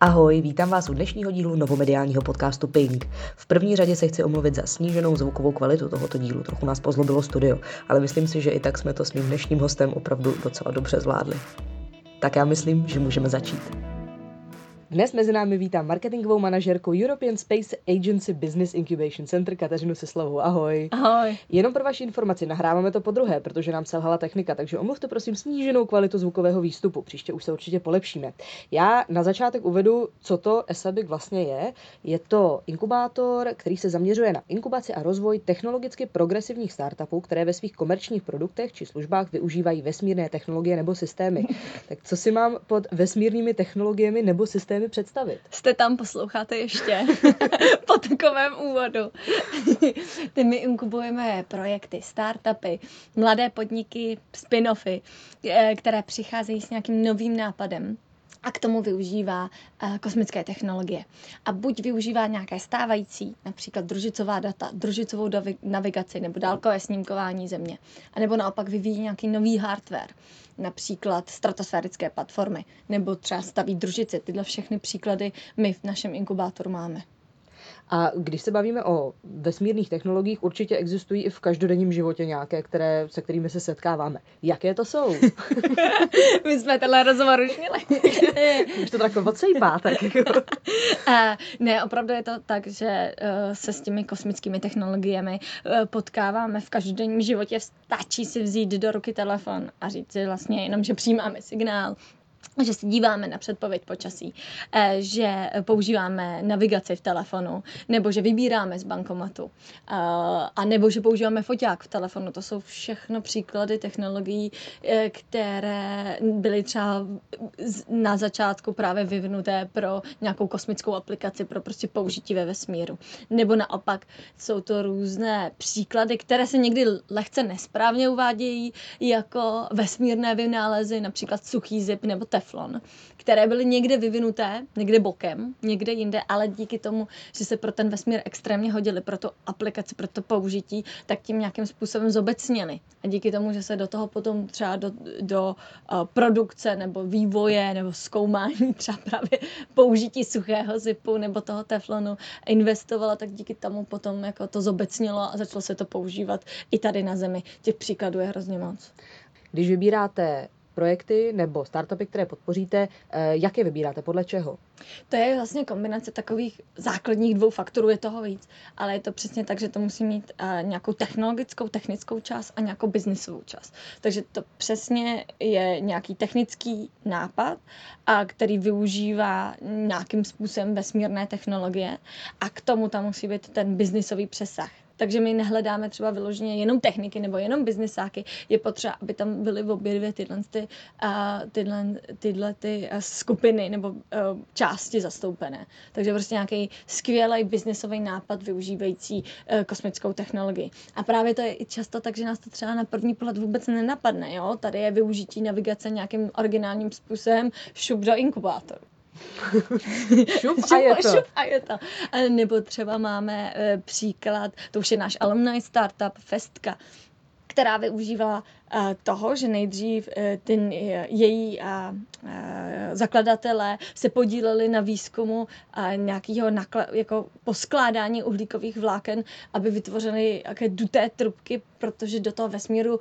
Ahoj, vítám vás u dnešního dílu novomediálního podcastu Pink. V první řadě se chci omluvit za sníženou zvukovou kvalitu tohoto dílu, trochu nás pozlobilo studio, ale myslím si, že i tak jsme to s mým dnešním hostem opravdu docela dobře zvládli. Tak já myslím, že můžeme začít. Dnes mezi námi vítám marketingovou manažerku European Space Agency Business Incubation Center Kateřinu Seslovou. Ahoj. Ahoj. Jenom pro vaši informaci, nahráváme to po druhé, protože nám selhala technika, takže omluvte prosím sníženou kvalitu zvukového výstupu. Příště už se určitě polepšíme. Já na začátek uvedu, co to Esabic vlastně je. Je to inkubátor, který se zaměřuje na inkubaci a rozvoj technologicky progresivních startupů, které ve svých komerčních produktech či službách využívají vesmírné technologie nebo systémy. tak co si mám pod vesmírnými technologiemi nebo systémy mi představit. Jste tam, posloucháte ještě po takovém úvodu. Ty my inkubujeme projekty, startupy, mladé podniky, spin-offy, eh, které přicházejí s nějakým novým nápadem a k tomu využívá uh, kosmické technologie. A buď využívá nějaké stávající, například družicová data, družicovou navigaci nebo dálkové snímkování země, anebo naopak vyvíjí nějaký nový hardware, například stratosférické platformy, nebo třeba staví družice. Tyhle všechny příklady my v našem inkubátoru máme. A když se bavíme o vesmírných technologiích, určitě existují i v každodenním životě nějaké, které, se kterými se setkáváme. Jaké to jsou? My jsme tenhle rozhovor už měli. už to tak odsejpá, tak jako. ne, opravdu je to tak, že uh, se s těmi kosmickými technologiemi uh, potkáváme v každodenním životě. Stačí si vzít do ruky telefon a říct si vlastně jenom, že přijímáme signál, že se díváme na předpověď počasí, eh, že používáme navigaci v telefonu, nebo že vybíráme z bankomatu, eh, a nebo že používáme foťák v telefonu. To jsou všechno příklady technologií, eh, které byly třeba na začátku právě vyvinuté pro nějakou kosmickou aplikaci, pro prostě použití ve vesmíru. Nebo naopak jsou to různé příklady, které se někdy lehce nesprávně uvádějí jako vesmírné vynálezy, například suchý zip nebo teflon, které byly někde vyvinuté, někde bokem, někde jinde, ale díky tomu, že se pro ten vesmír extrémně hodili, pro tu aplikaci, pro to použití, tak tím nějakým způsobem zobecněli. A díky tomu, že se do toho potom třeba do, do uh, produkce nebo vývoje nebo zkoumání třeba právě použití suchého zipu nebo toho teflonu investovala, tak díky tomu potom jako to zobecnilo a začalo se to používat i tady na Zemi. Těch příkladů je hrozně moc. Když vybíráte projekty nebo startupy, které podpoříte, eh, jak je vybíráte, podle čeho? To je vlastně kombinace takových základních dvou faktorů, je toho víc, ale je to přesně tak, že to musí mít uh, nějakou technologickou, technickou část a nějakou biznisovou část. Takže to přesně je nějaký technický nápad, a který využívá nějakým způsobem vesmírné technologie a k tomu tam musí být ten biznisový přesah takže my nehledáme třeba vyloženě jenom techniky nebo jenom biznesáky. Je potřeba, aby tam byly obě dvě tyhle, ty, uh, tyhle, tyhle ty uh, skupiny nebo uh, části zastoupené. Takže prostě nějaký skvělý biznesový nápad využívající uh, kosmickou technologii. A právě to je i často tak, že nás to třeba na první pohled vůbec nenapadne. Jo? Tady je využití navigace nějakým originálním způsobem šup do inkubátoru. šup, a je to. šup a je to. Nebo třeba máme e, příklad, to už je náš alumni startup Festka, která využívala uh, toho, že nejdřív uh, ten její zakladatelé se podíleli na výzkumu nějakého nakla- jako poskládání uhlíkových vláken, aby vytvořili jaké duté trubky, protože do toho vesmíru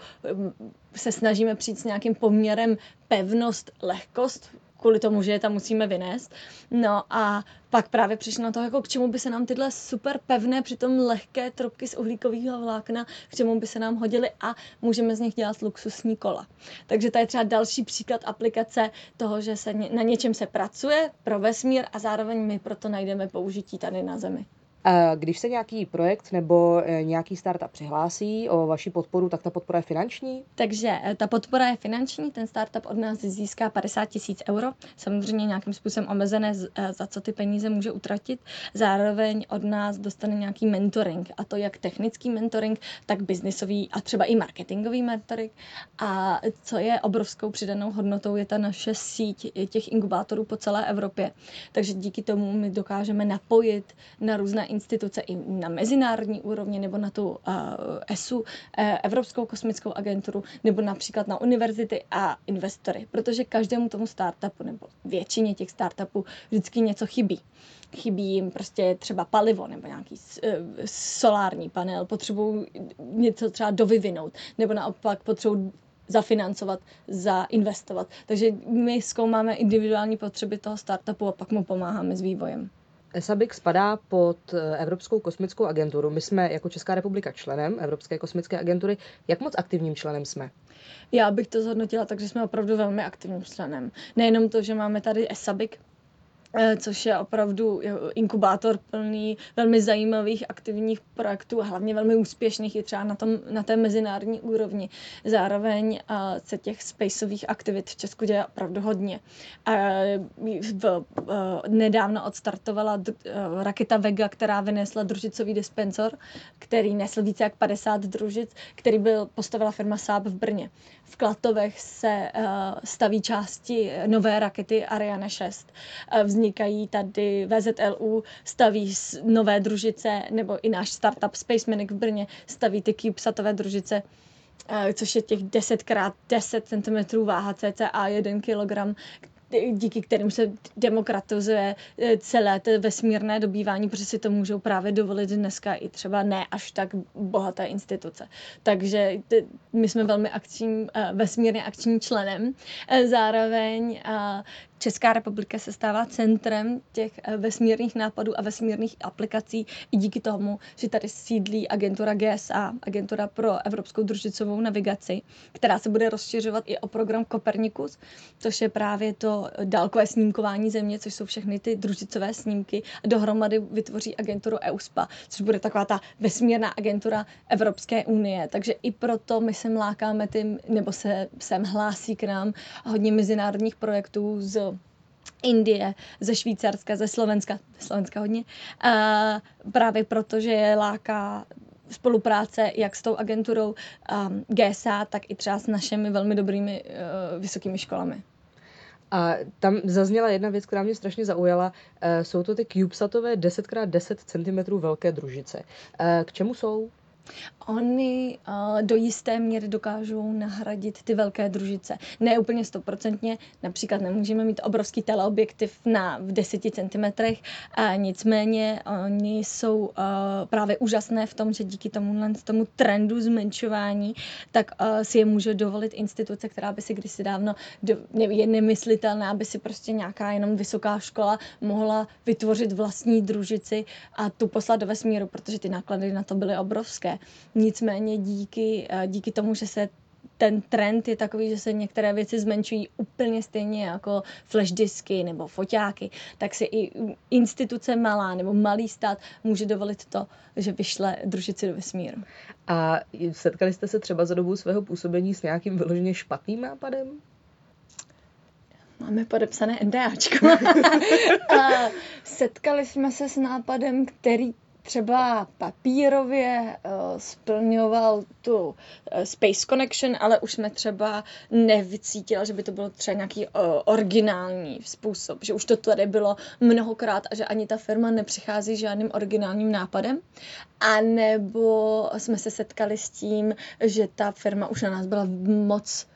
se snažíme přijít s nějakým poměrem pevnost, lehkost kvůli tomu, že je tam musíme vynést. No a pak právě přišlo na to, jako k čemu by se nám tyhle super pevné, přitom lehké trubky z uhlíkového vlákna, k čemu by se nám hodily a můžeme z nich dělat luxusní kola. Takže to je třeba další příklad aplikace toho, že se na něčem se pracuje pro vesmír a zároveň my proto najdeme použití tady na Zemi. Když se nějaký projekt nebo e, nějaký startup přihlásí o vaši podporu, tak ta podpora je finanční? Takže e, ta podpora je finanční, ten startup od nás získá 50 tisíc euro, samozřejmě nějakým způsobem omezené, e, za co ty peníze může utratit. Zároveň od nás dostane nějaký mentoring, a to jak technický mentoring, tak biznisový a třeba i marketingový mentoring. A co je obrovskou přidanou hodnotou, je ta naše síť těch inkubátorů po celé Evropě. Takže díky tomu my dokážeme napojit na různé instituce i na mezinárodní úrovni nebo na tu uh, ESU, uh, Evropskou kosmickou agenturu, nebo například na univerzity a investory, protože každému tomu startupu nebo většině těch startupů vždycky něco chybí chybí jim prostě třeba palivo nebo nějaký uh, solární panel, potřebují něco třeba dovyvinout, nebo naopak potřebují zafinancovat, zainvestovat. Takže my zkoumáme individuální potřeby toho startupu a pak mu pomáháme s vývojem. ESABIC spadá pod eh, Evropskou kosmickou agenturu. My jsme jako Česká republika členem Evropské kosmické agentury. Jak moc aktivním členem jsme? Já bych to zhodnotila tak, že jsme opravdu velmi aktivním členem. Nejenom to, že máme tady ESABIC, což je opravdu inkubátor plný velmi zajímavých aktivních projektů a hlavně velmi úspěšných i třeba na, tom, na té mezinárodní úrovni. Zároveň eh, se těch spaceových aktivit v Česku děje opravdu hodně. A v, nedávno odstartovala raketa Vega, která vynesla družicový dispensor, který nesl více jak 50 družic, který byl postavila firma Saab v Brně. V Klatovech se staví části nové rakety Ariane 6. Vznik vznikají tady VZLU, staví nové družice, nebo i náš startup Spacemanic v Brně staví ty CubeSatové družice, eh, což je těch 10 x 10 cm váha cca 1 kg, díky kterým se demokratizuje eh, celé to vesmírné dobývání, protože si to můžou právě dovolit dneska i třeba ne až tak bohaté instituce. Takže my jsme velmi akčním, eh, vesmírně akčním členem. Zároveň Česká republika se stává centrem těch eh, vesmírných nápadů a vesmírných aplikací i díky tomu, že tady sídlí agentura GSA, agentura pro evropskou družicovou navigaci, která se bude rozšiřovat i o program Copernicus, což je právě to dálkové snímkování země, což jsou všechny ty družicové snímky. Dohromady vytvoří agenturu EUSPA, což bude taková ta vesmírná agentura Evropské unie. Takže i proto my se mlákáme tím, nebo se sem hlásí k nám hodně mezinárodních projektů z Indie, ze Švýcarska, ze Slovenska, Slovenska hodně, a právě protože je láká spolupráce jak s tou agenturou um, GSA, tak i třeba s našimi velmi dobrými uh, vysokými školami. A tam zazněla jedna věc, která mě strašně zaujala. Uh, jsou to ty CubeSatové 10x10 cm velké družice. Uh, k čemu jsou? Oni uh, do jisté míry dokážou nahradit ty velké družice. Ne úplně stoprocentně, například nemůžeme mít obrovský teleobjektiv na v 10 cm, a nicméně oni jsou uh, právě úžasné v tom, že díky tomu, tomu trendu zmenšování, tak uh, si je může dovolit instituce, která by si kdysi dávno do, ne, je nemyslitelná, aby si prostě nějaká jenom vysoká škola mohla vytvořit vlastní družici a tu poslat do vesmíru, protože ty náklady na to byly obrovské. Nicméně díky, eh, díky tomu, že se ten trend je takový, že se některé věci zmenšují úplně stejně jako flash disky nebo foťáky, tak si i instituce malá nebo malý stát může dovolit to, že vyšle družici do vesmíru. A setkali jste se třeba za dobu svého působení s nějakým vyloženě špatným nápadem? Máme podepsané NDAčko. a setkali jsme se s nápadem, který třeba papírově uh, splňoval tu uh, Space Connection, ale už jsme třeba nevycítila, že by to bylo třeba nějaký uh, originální způsob, že už to tady bylo mnohokrát a že ani ta firma nepřichází žádným originálním nápadem. A nebo jsme se setkali s tím, že ta firma už na nás byla moc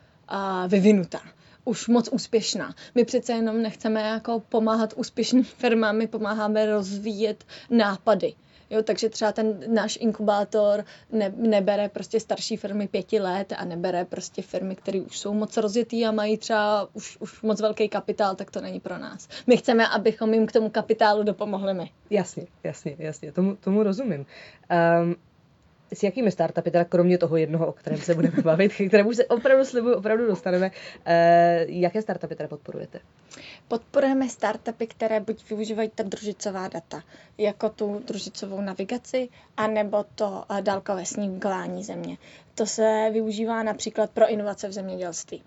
vyvinutá už moc úspěšná. My přece jenom nechceme jako pomáhat úspěšným firmám, my pomáháme rozvíjet nápady. Jo, takže třeba ten náš inkubátor ne, nebere prostě starší firmy pěti let a nebere prostě firmy, které už jsou moc rozjetý a mají třeba už, už moc velký kapitál, tak to není pro nás. My chceme, abychom jim k tomu kapitálu dopomohli my. Jasně, jasně, jasně, tomu, tomu rozumím. Um, s jakými startupy, teda kromě toho jednoho, o kterém se budeme bavit, kterému se opravdu slibuju, opravdu dostaneme, eh, jaké startupy teda podporujete? Podporujeme startupy, které buď využívají ta družicová data, jako tu družicovou navigaci, anebo to eh, dálkové snímkování země. To se využívá například pro inovace v zemědělství.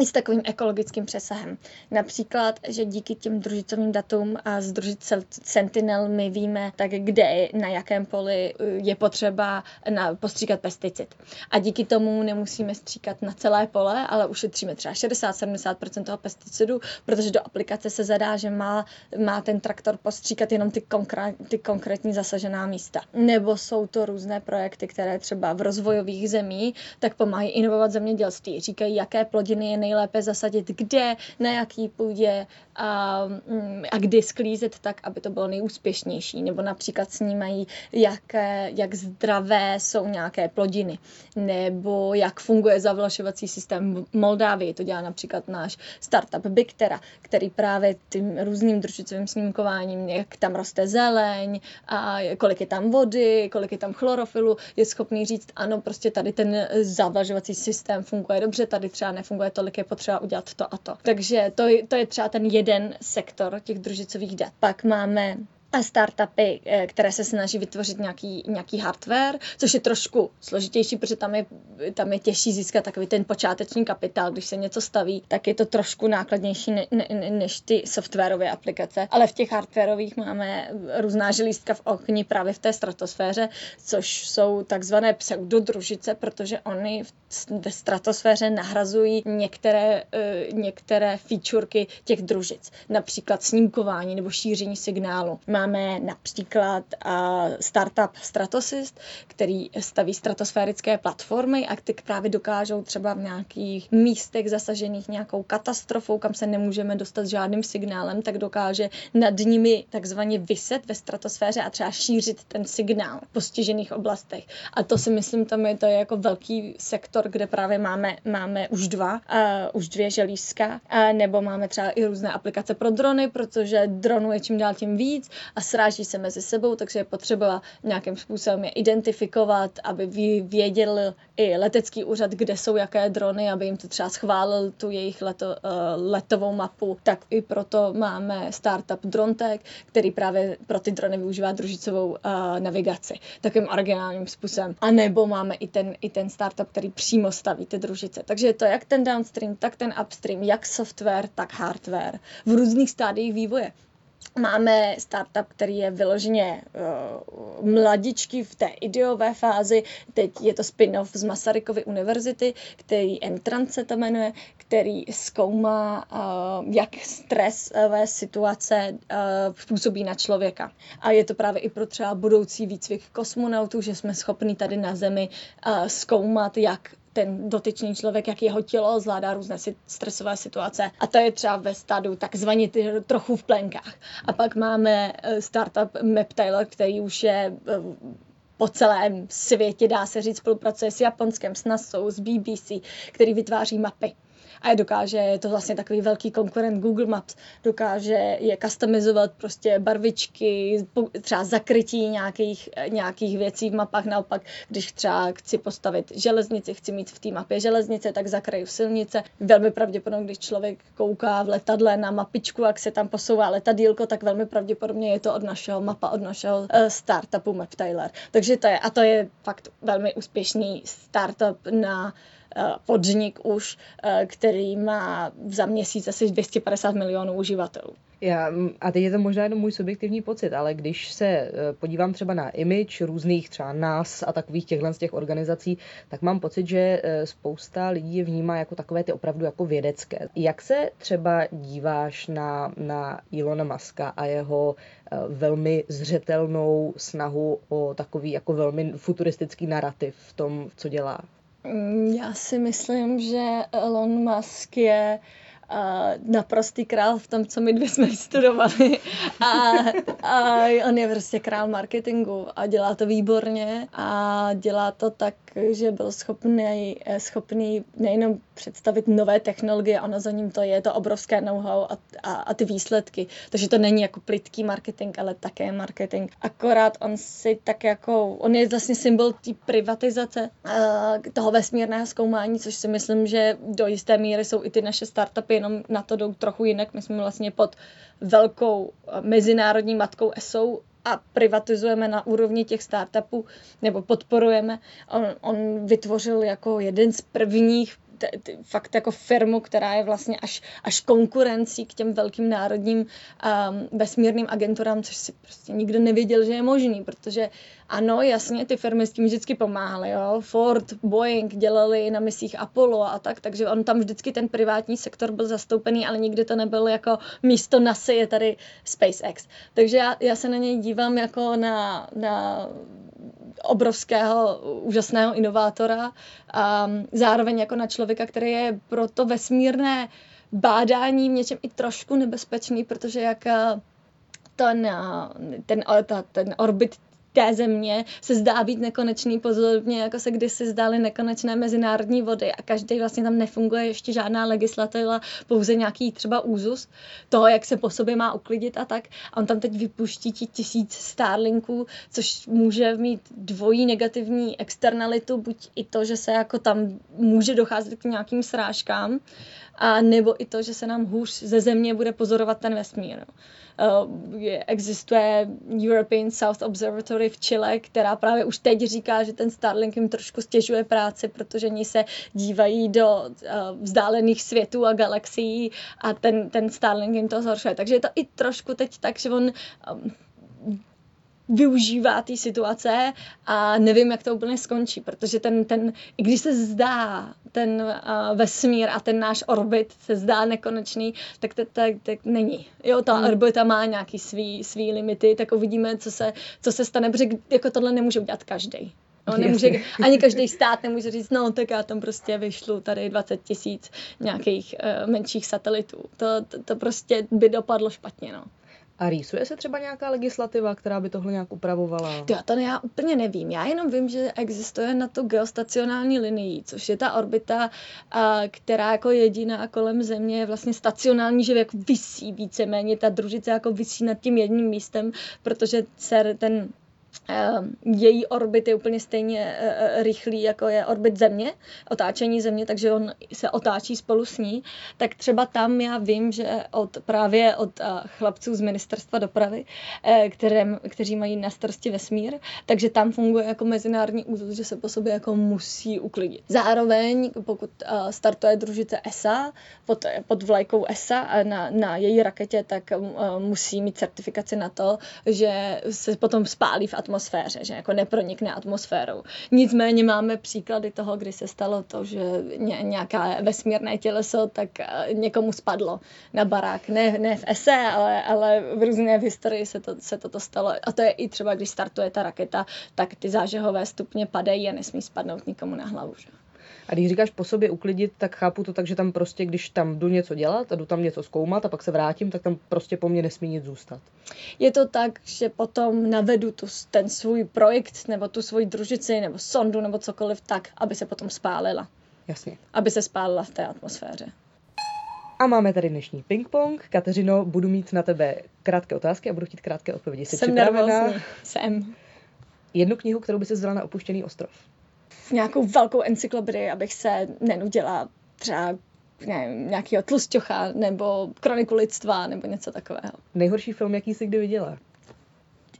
I s takovým ekologickým přesahem. Například, že díky těm družicovým datům a z družic Sentinel my víme, tak kde, na jakém poli je potřeba na, postříkat pesticid. A díky tomu nemusíme stříkat na celé pole, ale ušetříme třeba 60-70% toho pesticidu, protože do aplikace se zadá, že má, má ten traktor postříkat jenom ty, konkrét, ty konkrétní zasažená místa. Nebo jsou to různé projekty, které třeba v rozvojových zemí tak pomáhají inovovat zemědělství. Říkají, jaké plodiny je nejlépe zasadit kde, na jaký půdě a, mm, a kdy sklízet tak, aby to bylo nejúspěšnější. Nebo například snímají, jak, jak zdravé jsou nějaké plodiny. Nebo jak funguje zavlašovací systém v Moldávii. To dělá například náš startup Bigtera, který právě tím různým družicovým snímkováním, jak tam roste zeleň, a kolik je tam vody, kolik je tam chlorofilu, je schopný říct, ano, prostě tady ten zavlažovací systém funguje dobře, tady třeba nefunguje tolik, je potřeba udělat to a to. Takže to, to je třeba ten jeden sektor těch družicových dat. Pak máme startupy, eh, které se snaží vytvořit nějaký, nějaký hardware, což je trošku složitější, protože tam je, tam je těžší získat takový ten počáteční kapitál, když se něco staví, tak je to trošku nákladnější ne, ne, než ty softwarové aplikace. Ale v těch hardwareových máme různá želístka v okni právě v té stratosféře, což jsou takzvané pseudodružice, protože oni ve stratosféře nahrazují některé, eh, některé featureky těch družic, například snímkování nebo šíření signálu. Máme například startup Stratosist, který staví stratosférické platformy a ty právě dokážou třeba v nějakých místech zasažených nějakou katastrofou, kam se nemůžeme dostat žádným signálem, tak dokáže nad nimi takzvaně vyset ve stratosféře a třeba šířit ten signál v postižených oblastech. A to si myslím, tam je to jako velký sektor, kde právě máme, máme už dva, uh, už dvě želízka, uh, nebo máme třeba i různé aplikace pro drony, protože dronů je čím dál tím víc a sráží se mezi sebou, takže je potřeba nějakým způsobem je identifikovat, aby věděl i letecký úřad, kde jsou jaké drony, aby jim to třeba schválil tu jejich leto, uh, letovou mapu. Tak i proto máme startup Drontech, který právě pro ty drony využívá družicovou uh, navigaci takovým originálním způsobem. A nebo máme i ten, i ten startup, který přímo staví ty družice. Takže je to jak ten downstream, tak ten upstream, jak software, tak hardware v různých stádiích vývoje. Máme startup, který je vyloženě uh, mladičky v té ideové fázi. Teď je to spin-off z Masarykovy univerzity, který Entrance to jmenuje, který zkoumá, uh, jak stresové situace uh, působí na člověka. A je to právě i pro třeba budoucí výcvik kosmonautů, že jsme schopni tady na Zemi uh, zkoumat, jak ten dotyčný člověk, jak jeho tělo zvládá různé stresové situace. A to je třeba ve stadu takzvaně trochu v plenkách. A pak máme eh, startup MapTailor, který už je eh, po celém světě, dá se říct, spolupracuje s Japonskem, s NASA, s BBC, který vytváří mapy a je dokáže, je to vlastně takový velký konkurent Google Maps, dokáže je customizovat prostě barvičky, třeba zakrytí nějakých, nějakých věcí v mapách, naopak, když třeba chci postavit železnici, chci mít v té mapě železnice, tak zakraju silnice. Velmi pravděpodobně, když člověk kouká v letadle na mapičku, jak se tam posouvá letadílko, tak velmi pravděpodobně je to od našeho mapa, od našeho uh, startupu MapTailer. Takže to je, a to je fakt velmi úspěšný startup na Eh, podnik už, eh, který má za měsíc asi 250 milionů uživatelů. Já, a teď je to možná jenom můj subjektivní pocit, ale když se eh, podívám třeba na image různých třeba nás a takových těchhle z těch organizací, tak mám pocit, že spousta lidí je vnímá jako takové ty opravdu jako vědecké. Jak se třeba díváš na, na Ilona Maska a jeho velmi zřetelnou snahu o takový jako velmi futuristický narrativ v tom, co dělá? Mm, já si myslím, že Elon Musk je uh, naprostý král v tom, co my dvě jsme studovali. A, a on je prostě král marketingu a dělá to výborně a dělá to tak, že byl schopný, schopný nejenom představit nové technologie, ono za ním to je, to obrovské know-how a, a, a ty výsledky. Takže to není jako plitký marketing, ale také marketing. Akorát on si tak jako, on je vlastně symbol té privatizace uh, toho vesmírného zkoumání, což si myslím, že do jisté míry jsou i ty naše startupy, jenom na to jdou trochu jinak. My jsme vlastně pod velkou mezinárodní matkou ESO a privatizujeme na úrovni těch startupů nebo podporujeme. On, on vytvořil jako jeden z prvních fakt jako firmu, která je vlastně až, až konkurencí k těm velkým národním um, vesmírným agenturám, což si prostě nikdo nevěděl, že je možný, protože ano, jasně, ty firmy s tím vždycky pomáhaly, jo. Ford, Boeing dělali na misích Apollo a tak, takže on tam vždycky ten privátní sektor byl zastoupený, ale nikdy to nebyl jako místo NASA je tady SpaceX. Takže já, já se na něj dívám jako na, na obrovského, úžasného inovátora a zároveň jako na člověka, který je pro to vesmírné bádání v něčem i trošku nebezpečný, protože jak ten, ten, ten orbit té země se zdá být nekonečný, podobně jako se kdysi zdály nekonečné mezinárodní vody a každý vlastně tam nefunguje ještě žádná legislativa, pouze nějaký třeba úzus toho, jak se po sobě má uklidit a tak. A on tam teď vypuští ti tisíc Starlinků, což může mít dvojí negativní externalitu, buď i to, že se jako tam může docházet k nějakým srážkám, a nebo i to, že se nám hůř ze země bude pozorovat ten vesmír. Uh, existuje European South Observatory v Chile, která právě už teď říká, že ten Starlink jim trošku stěžuje práci, protože oni se dívají do uh, vzdálených světů a galaxií a ten, ten Starlink jim to zhoršuje. Takže je to i trošku teď tak, že on um, využívá té situace a nevím, jak to úplně skončí, protože ten, ten i když se zdá ten uh, vesmír a ten náš orbit se zdá nekonečný, tak to tak, tak není. Jo, ta hmm. orbita má nějaký svý, svý limity, tak uvidíme, co se, co se stane, protože jako tohle nemůže udělat každý. No, nemůže, ani každý stát nemůže říct, no tak já tam prostě vyšlu tady 20 tisíc nějakých uh, menších satelitů. To, to, to prostě by dopadlo špatně. No. A rýsuje se třeba nějaká legislativa, která by tohle nějak upravovala? Já to já úplně nevím. Já jenom vím, že existuje na to geostacionální linii, což je ta orbita, která jako jediná kolem Země je vlastně stacionální, že jako vysí víceméně, ta družice jako vysí nad tím jedním místem, protože se ten její orbit je úplně stejně e, e, rychlý, jako je orbit Země, otáčení Země, takže on se otáčí spolu s ní, tak třeba tam já vím, že od právě od chlapců z ministerstva dopravy, e, které, kteří mají na starosti vesmír, takže tam funguje jako mezinárodní úzus, že se po sobě jako musí uklidit. Zároveň, pokud startuje družice ESA pod, pod vlajkou ESA na, na její raketě, tak musí mít certifikaci na to, že se potom spálí v atmosféře atmosféře, že jako nepronikne atmosférou. Nicméně máme příklady toho, kdy se stalo to, že ně, nějaká vesmírné těleso tak eh, někomu spadlo na barák. Ne, ne v ese, ale, ale v různé v historii se, to, se toto stalo. A to je i třeba, když startuje ta raketa, tak ty zážehové stupně padají a nesmí spadnout nikomu na hlavu. Že? A když říkáš po sobě uklidit, tak chápu to tak, že tam prostě, když tam jdu něco dělat a jdu tam něco zkoumat a pak se vrátím, tak tam prostě po mně nesmí nic zůstat. Je to tak, že potom navedu tu, ten svůj projekt nebo tu svoji družici nebo sondu nebo cokoliv tak, aby se potom spálila. Jasně. Aby se spálila v té atmosféře. A máme tady dnešní ping-pong. Kateřino, budu mít na tebe krátké otázky a budu chtít krátké odpovědi. Jsi Jsem nervózní. Jsem. Jednu knihu, kterou by si vzala na opuštěný ostrov nějakou velkou encyklopedii, abych se nenudila třeba nevím, nějakého tlusťocha nebo kroniku lidstva nebo něco takového. Nejhorší film, jaký jsi kdy viděla?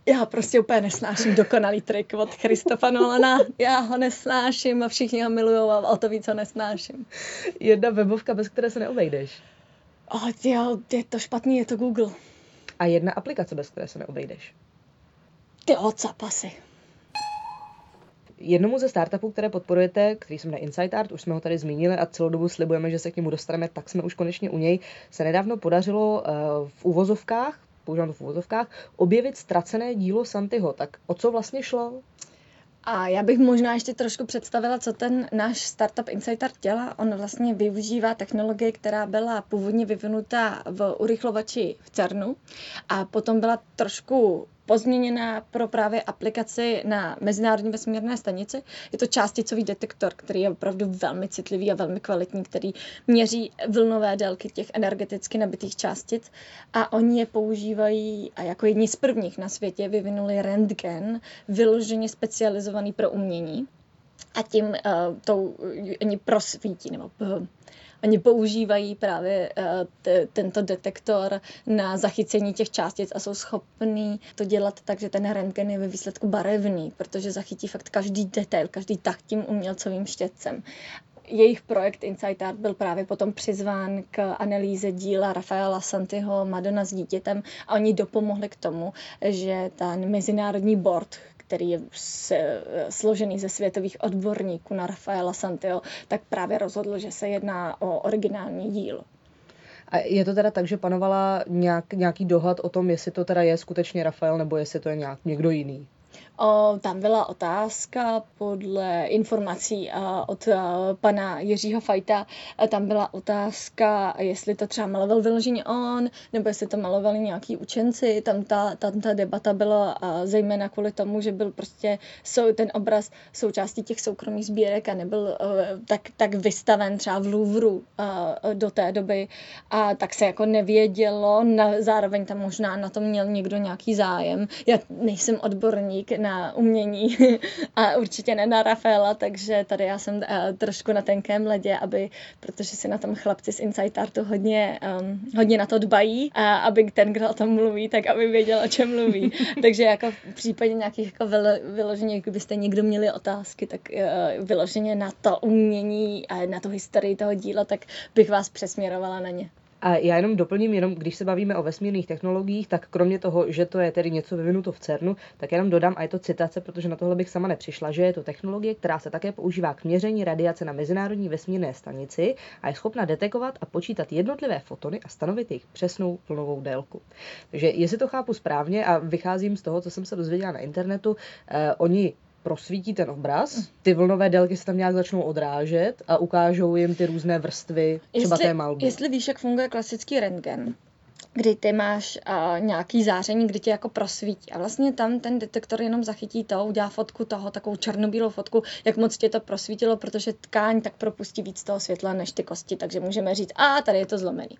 Já prostě úplně nesnáším dokonalý trik od Christofa Nolana. Já ho nesnáším a všichni ho milují a o to víc ho nesnáším. Jedna webovka, bez které se neobejdeš. Oh, jo, je to špatný, je to Google. A jedna aplikace, bez které se neobejdeš. Ty WhatsApp asi jednomu ze startupů, které podporujete, který jsme na Insight Art, už jsme ho tady zmínili a celou dobu slibujeme, že se k němu dostaneme, tak jsme už konečně u něj, se nedávno podařilo uh, v uvozovkách, používám to v uvozovkách, objevit ztracené dílo Santyho. Tak o co vlastně šlo? A já bych možná ještě trošku představila, co ten náš startup Insight Art dělá. On vlastně využívá technologii, která byla původně vyvinutá v urychlovači v CERNu a potom byla trošku pozměněná pro právě aplikaci na Mezinárodní vesmírné stanici. Je to částicový detektor, který je opravdu velmi citlivý a velmi kvalitní, který měří vlnové délky těch energeticky nabitých částic a oni je používají a jako jedni z prvních na světě vyvinuli rentgen, vyloženě specializovaný pro umění a tím uh, tou, oni prosvítí nebo uh, Oni používají právě uh, t- tento detektor na zachycení těch částic a jsou schopní to dělat tak, že ten rentgen je ve výsledku barevný, protože zachytí fakt každý detail, každý tak tím umělcovým štětcem. Jejich projekt Insight Art byl právě potom přizván k analýze díla Rafaela Santiho Madonna s dítětem a oni dopomohli k tomu, že ten mezinárodní board, který je složený ze světových odborníků na Rafaela Santiho, tak právě rozhodl, že se jedná o originální dílo. A je to teda tak, že panovala nějak, nějaký dohad o tom, jestli to teda je skutečně Rafael, nebo jestli to je nějak, někdo jiný? O, tam byla otázka podle informací a, od a, pana Jiřího Fajta. A tam byla otázka, jestli to třeba maloval vyloženě on, nebo jestli to malovali nějaký učenci. Tam ta, tam ta debata byla a, zejména kvůli tomu, že byl prostě sou, ten obraz součástí těch soukromých sbírek a nebyl a, tak, tak vystaven třeba v Louvru a, do té doby. A tak se jako nevědělo, na, zároveň tam možná na tom měl někdo nějaký zájem. Já nejsem odborník na umění a určitě ne na Rafaela, takže tady já jsem uh, trošku na tenkém ledě, aby, protože si na tom chlapci z Insight Artu hodně, um, hodně na to dbají a aby ten, kdo o tom mluví, tak aby věděl, o čem mluví. takže jako v případě nějakých jako vyloženě, kdybyste někdo měli otázky, tak uh, vyloženě na to umění a na tu historii toho díla, tak bych vás přesměrovala na ně. A já jenom doplním, jenom když se bavíme o vesmírných technologiích, tak kromě toho, že to je tedy něco vyvinuto v CERNu, tak jenom dodám, a je to citace, protože na tohle bych sama nepřišla, že je to technologie, která se také používá k měření radiace na Mezinárodní vesmírné stanici a je schopna detekovat a počítat jednotlivé fotony a stanovit jejich přesnou vlnovou délku. Takže jestli to chápu správně a vycházím z toho, co jsem se dozvěděla na internetu, eh, oni prosvítí ten obraz, ty vlnové délky se tam nějak začnou odrážet a ukážou jim ty různé vrstvy třeba jestli, té malby. Jestli víš, jak funguje klasický rentgen, kdy ty máš uh, nějaký záření, kdy tě jako prosvítí. A vlastně tam ten detektor jenom zachytí to, udělá fotku toho, takovou černobílou fotku, jak moc tě to prosvítilo, protože tkáň tak propustí víc toho světla než ty kosti, takže můžeme říct, a tady je to zlomený.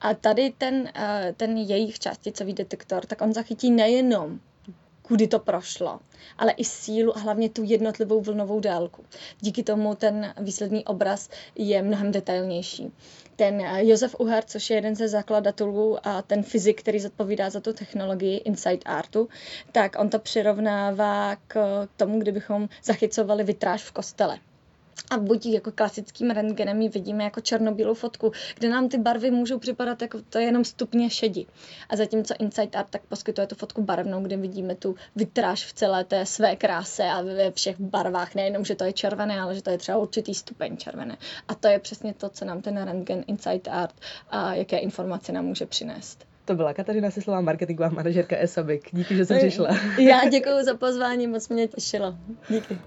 A tady ten, uh, ten jejich částicový detektor, tak on zachytí nejenom kudy to prošlo, ale i sílu a hlavně tu jednotlivou vlnovou délku. Díky tomu ten výsledný obraz je mnohem detailnější. Ten eh, Josef Uhar, což je jeden ze zakladatelů a ten fyzik, který zodpovídá za tu technologii Insight Artu, tak on to přirovnává k tomu, kdybychom zachycovali vitráž v kostele a buď jako klasickým rentgenem ji vidíme jako černobílou fotku, kde nám ty barvy můžou připadat jako to je jenom stupně šedi. A zatímco Insight Art tak poskytuje tu fotku barevnou, kde vidíme tu vitráž v celé té své kráse a ve všech barvách, nejenom, že to je červené, ale že to je třeba určitý stupeň červené. A to je přesně to, co nám ten rentgen Insight Art a jaké informace nám může přinést. To byla Kateřina Sislová, marketingová manažerka Esabik. Díky, že jsi přišla. Já děkuji za pozvání, moc mě těšilo. Díky.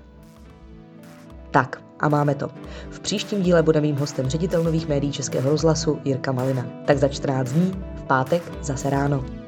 Tak, a máme to. V příštím díle bude mým hostem ředitel nových médií Českého rozhlasu Jirka Malina. Tak za 14 dní, v pátek, zase ráno.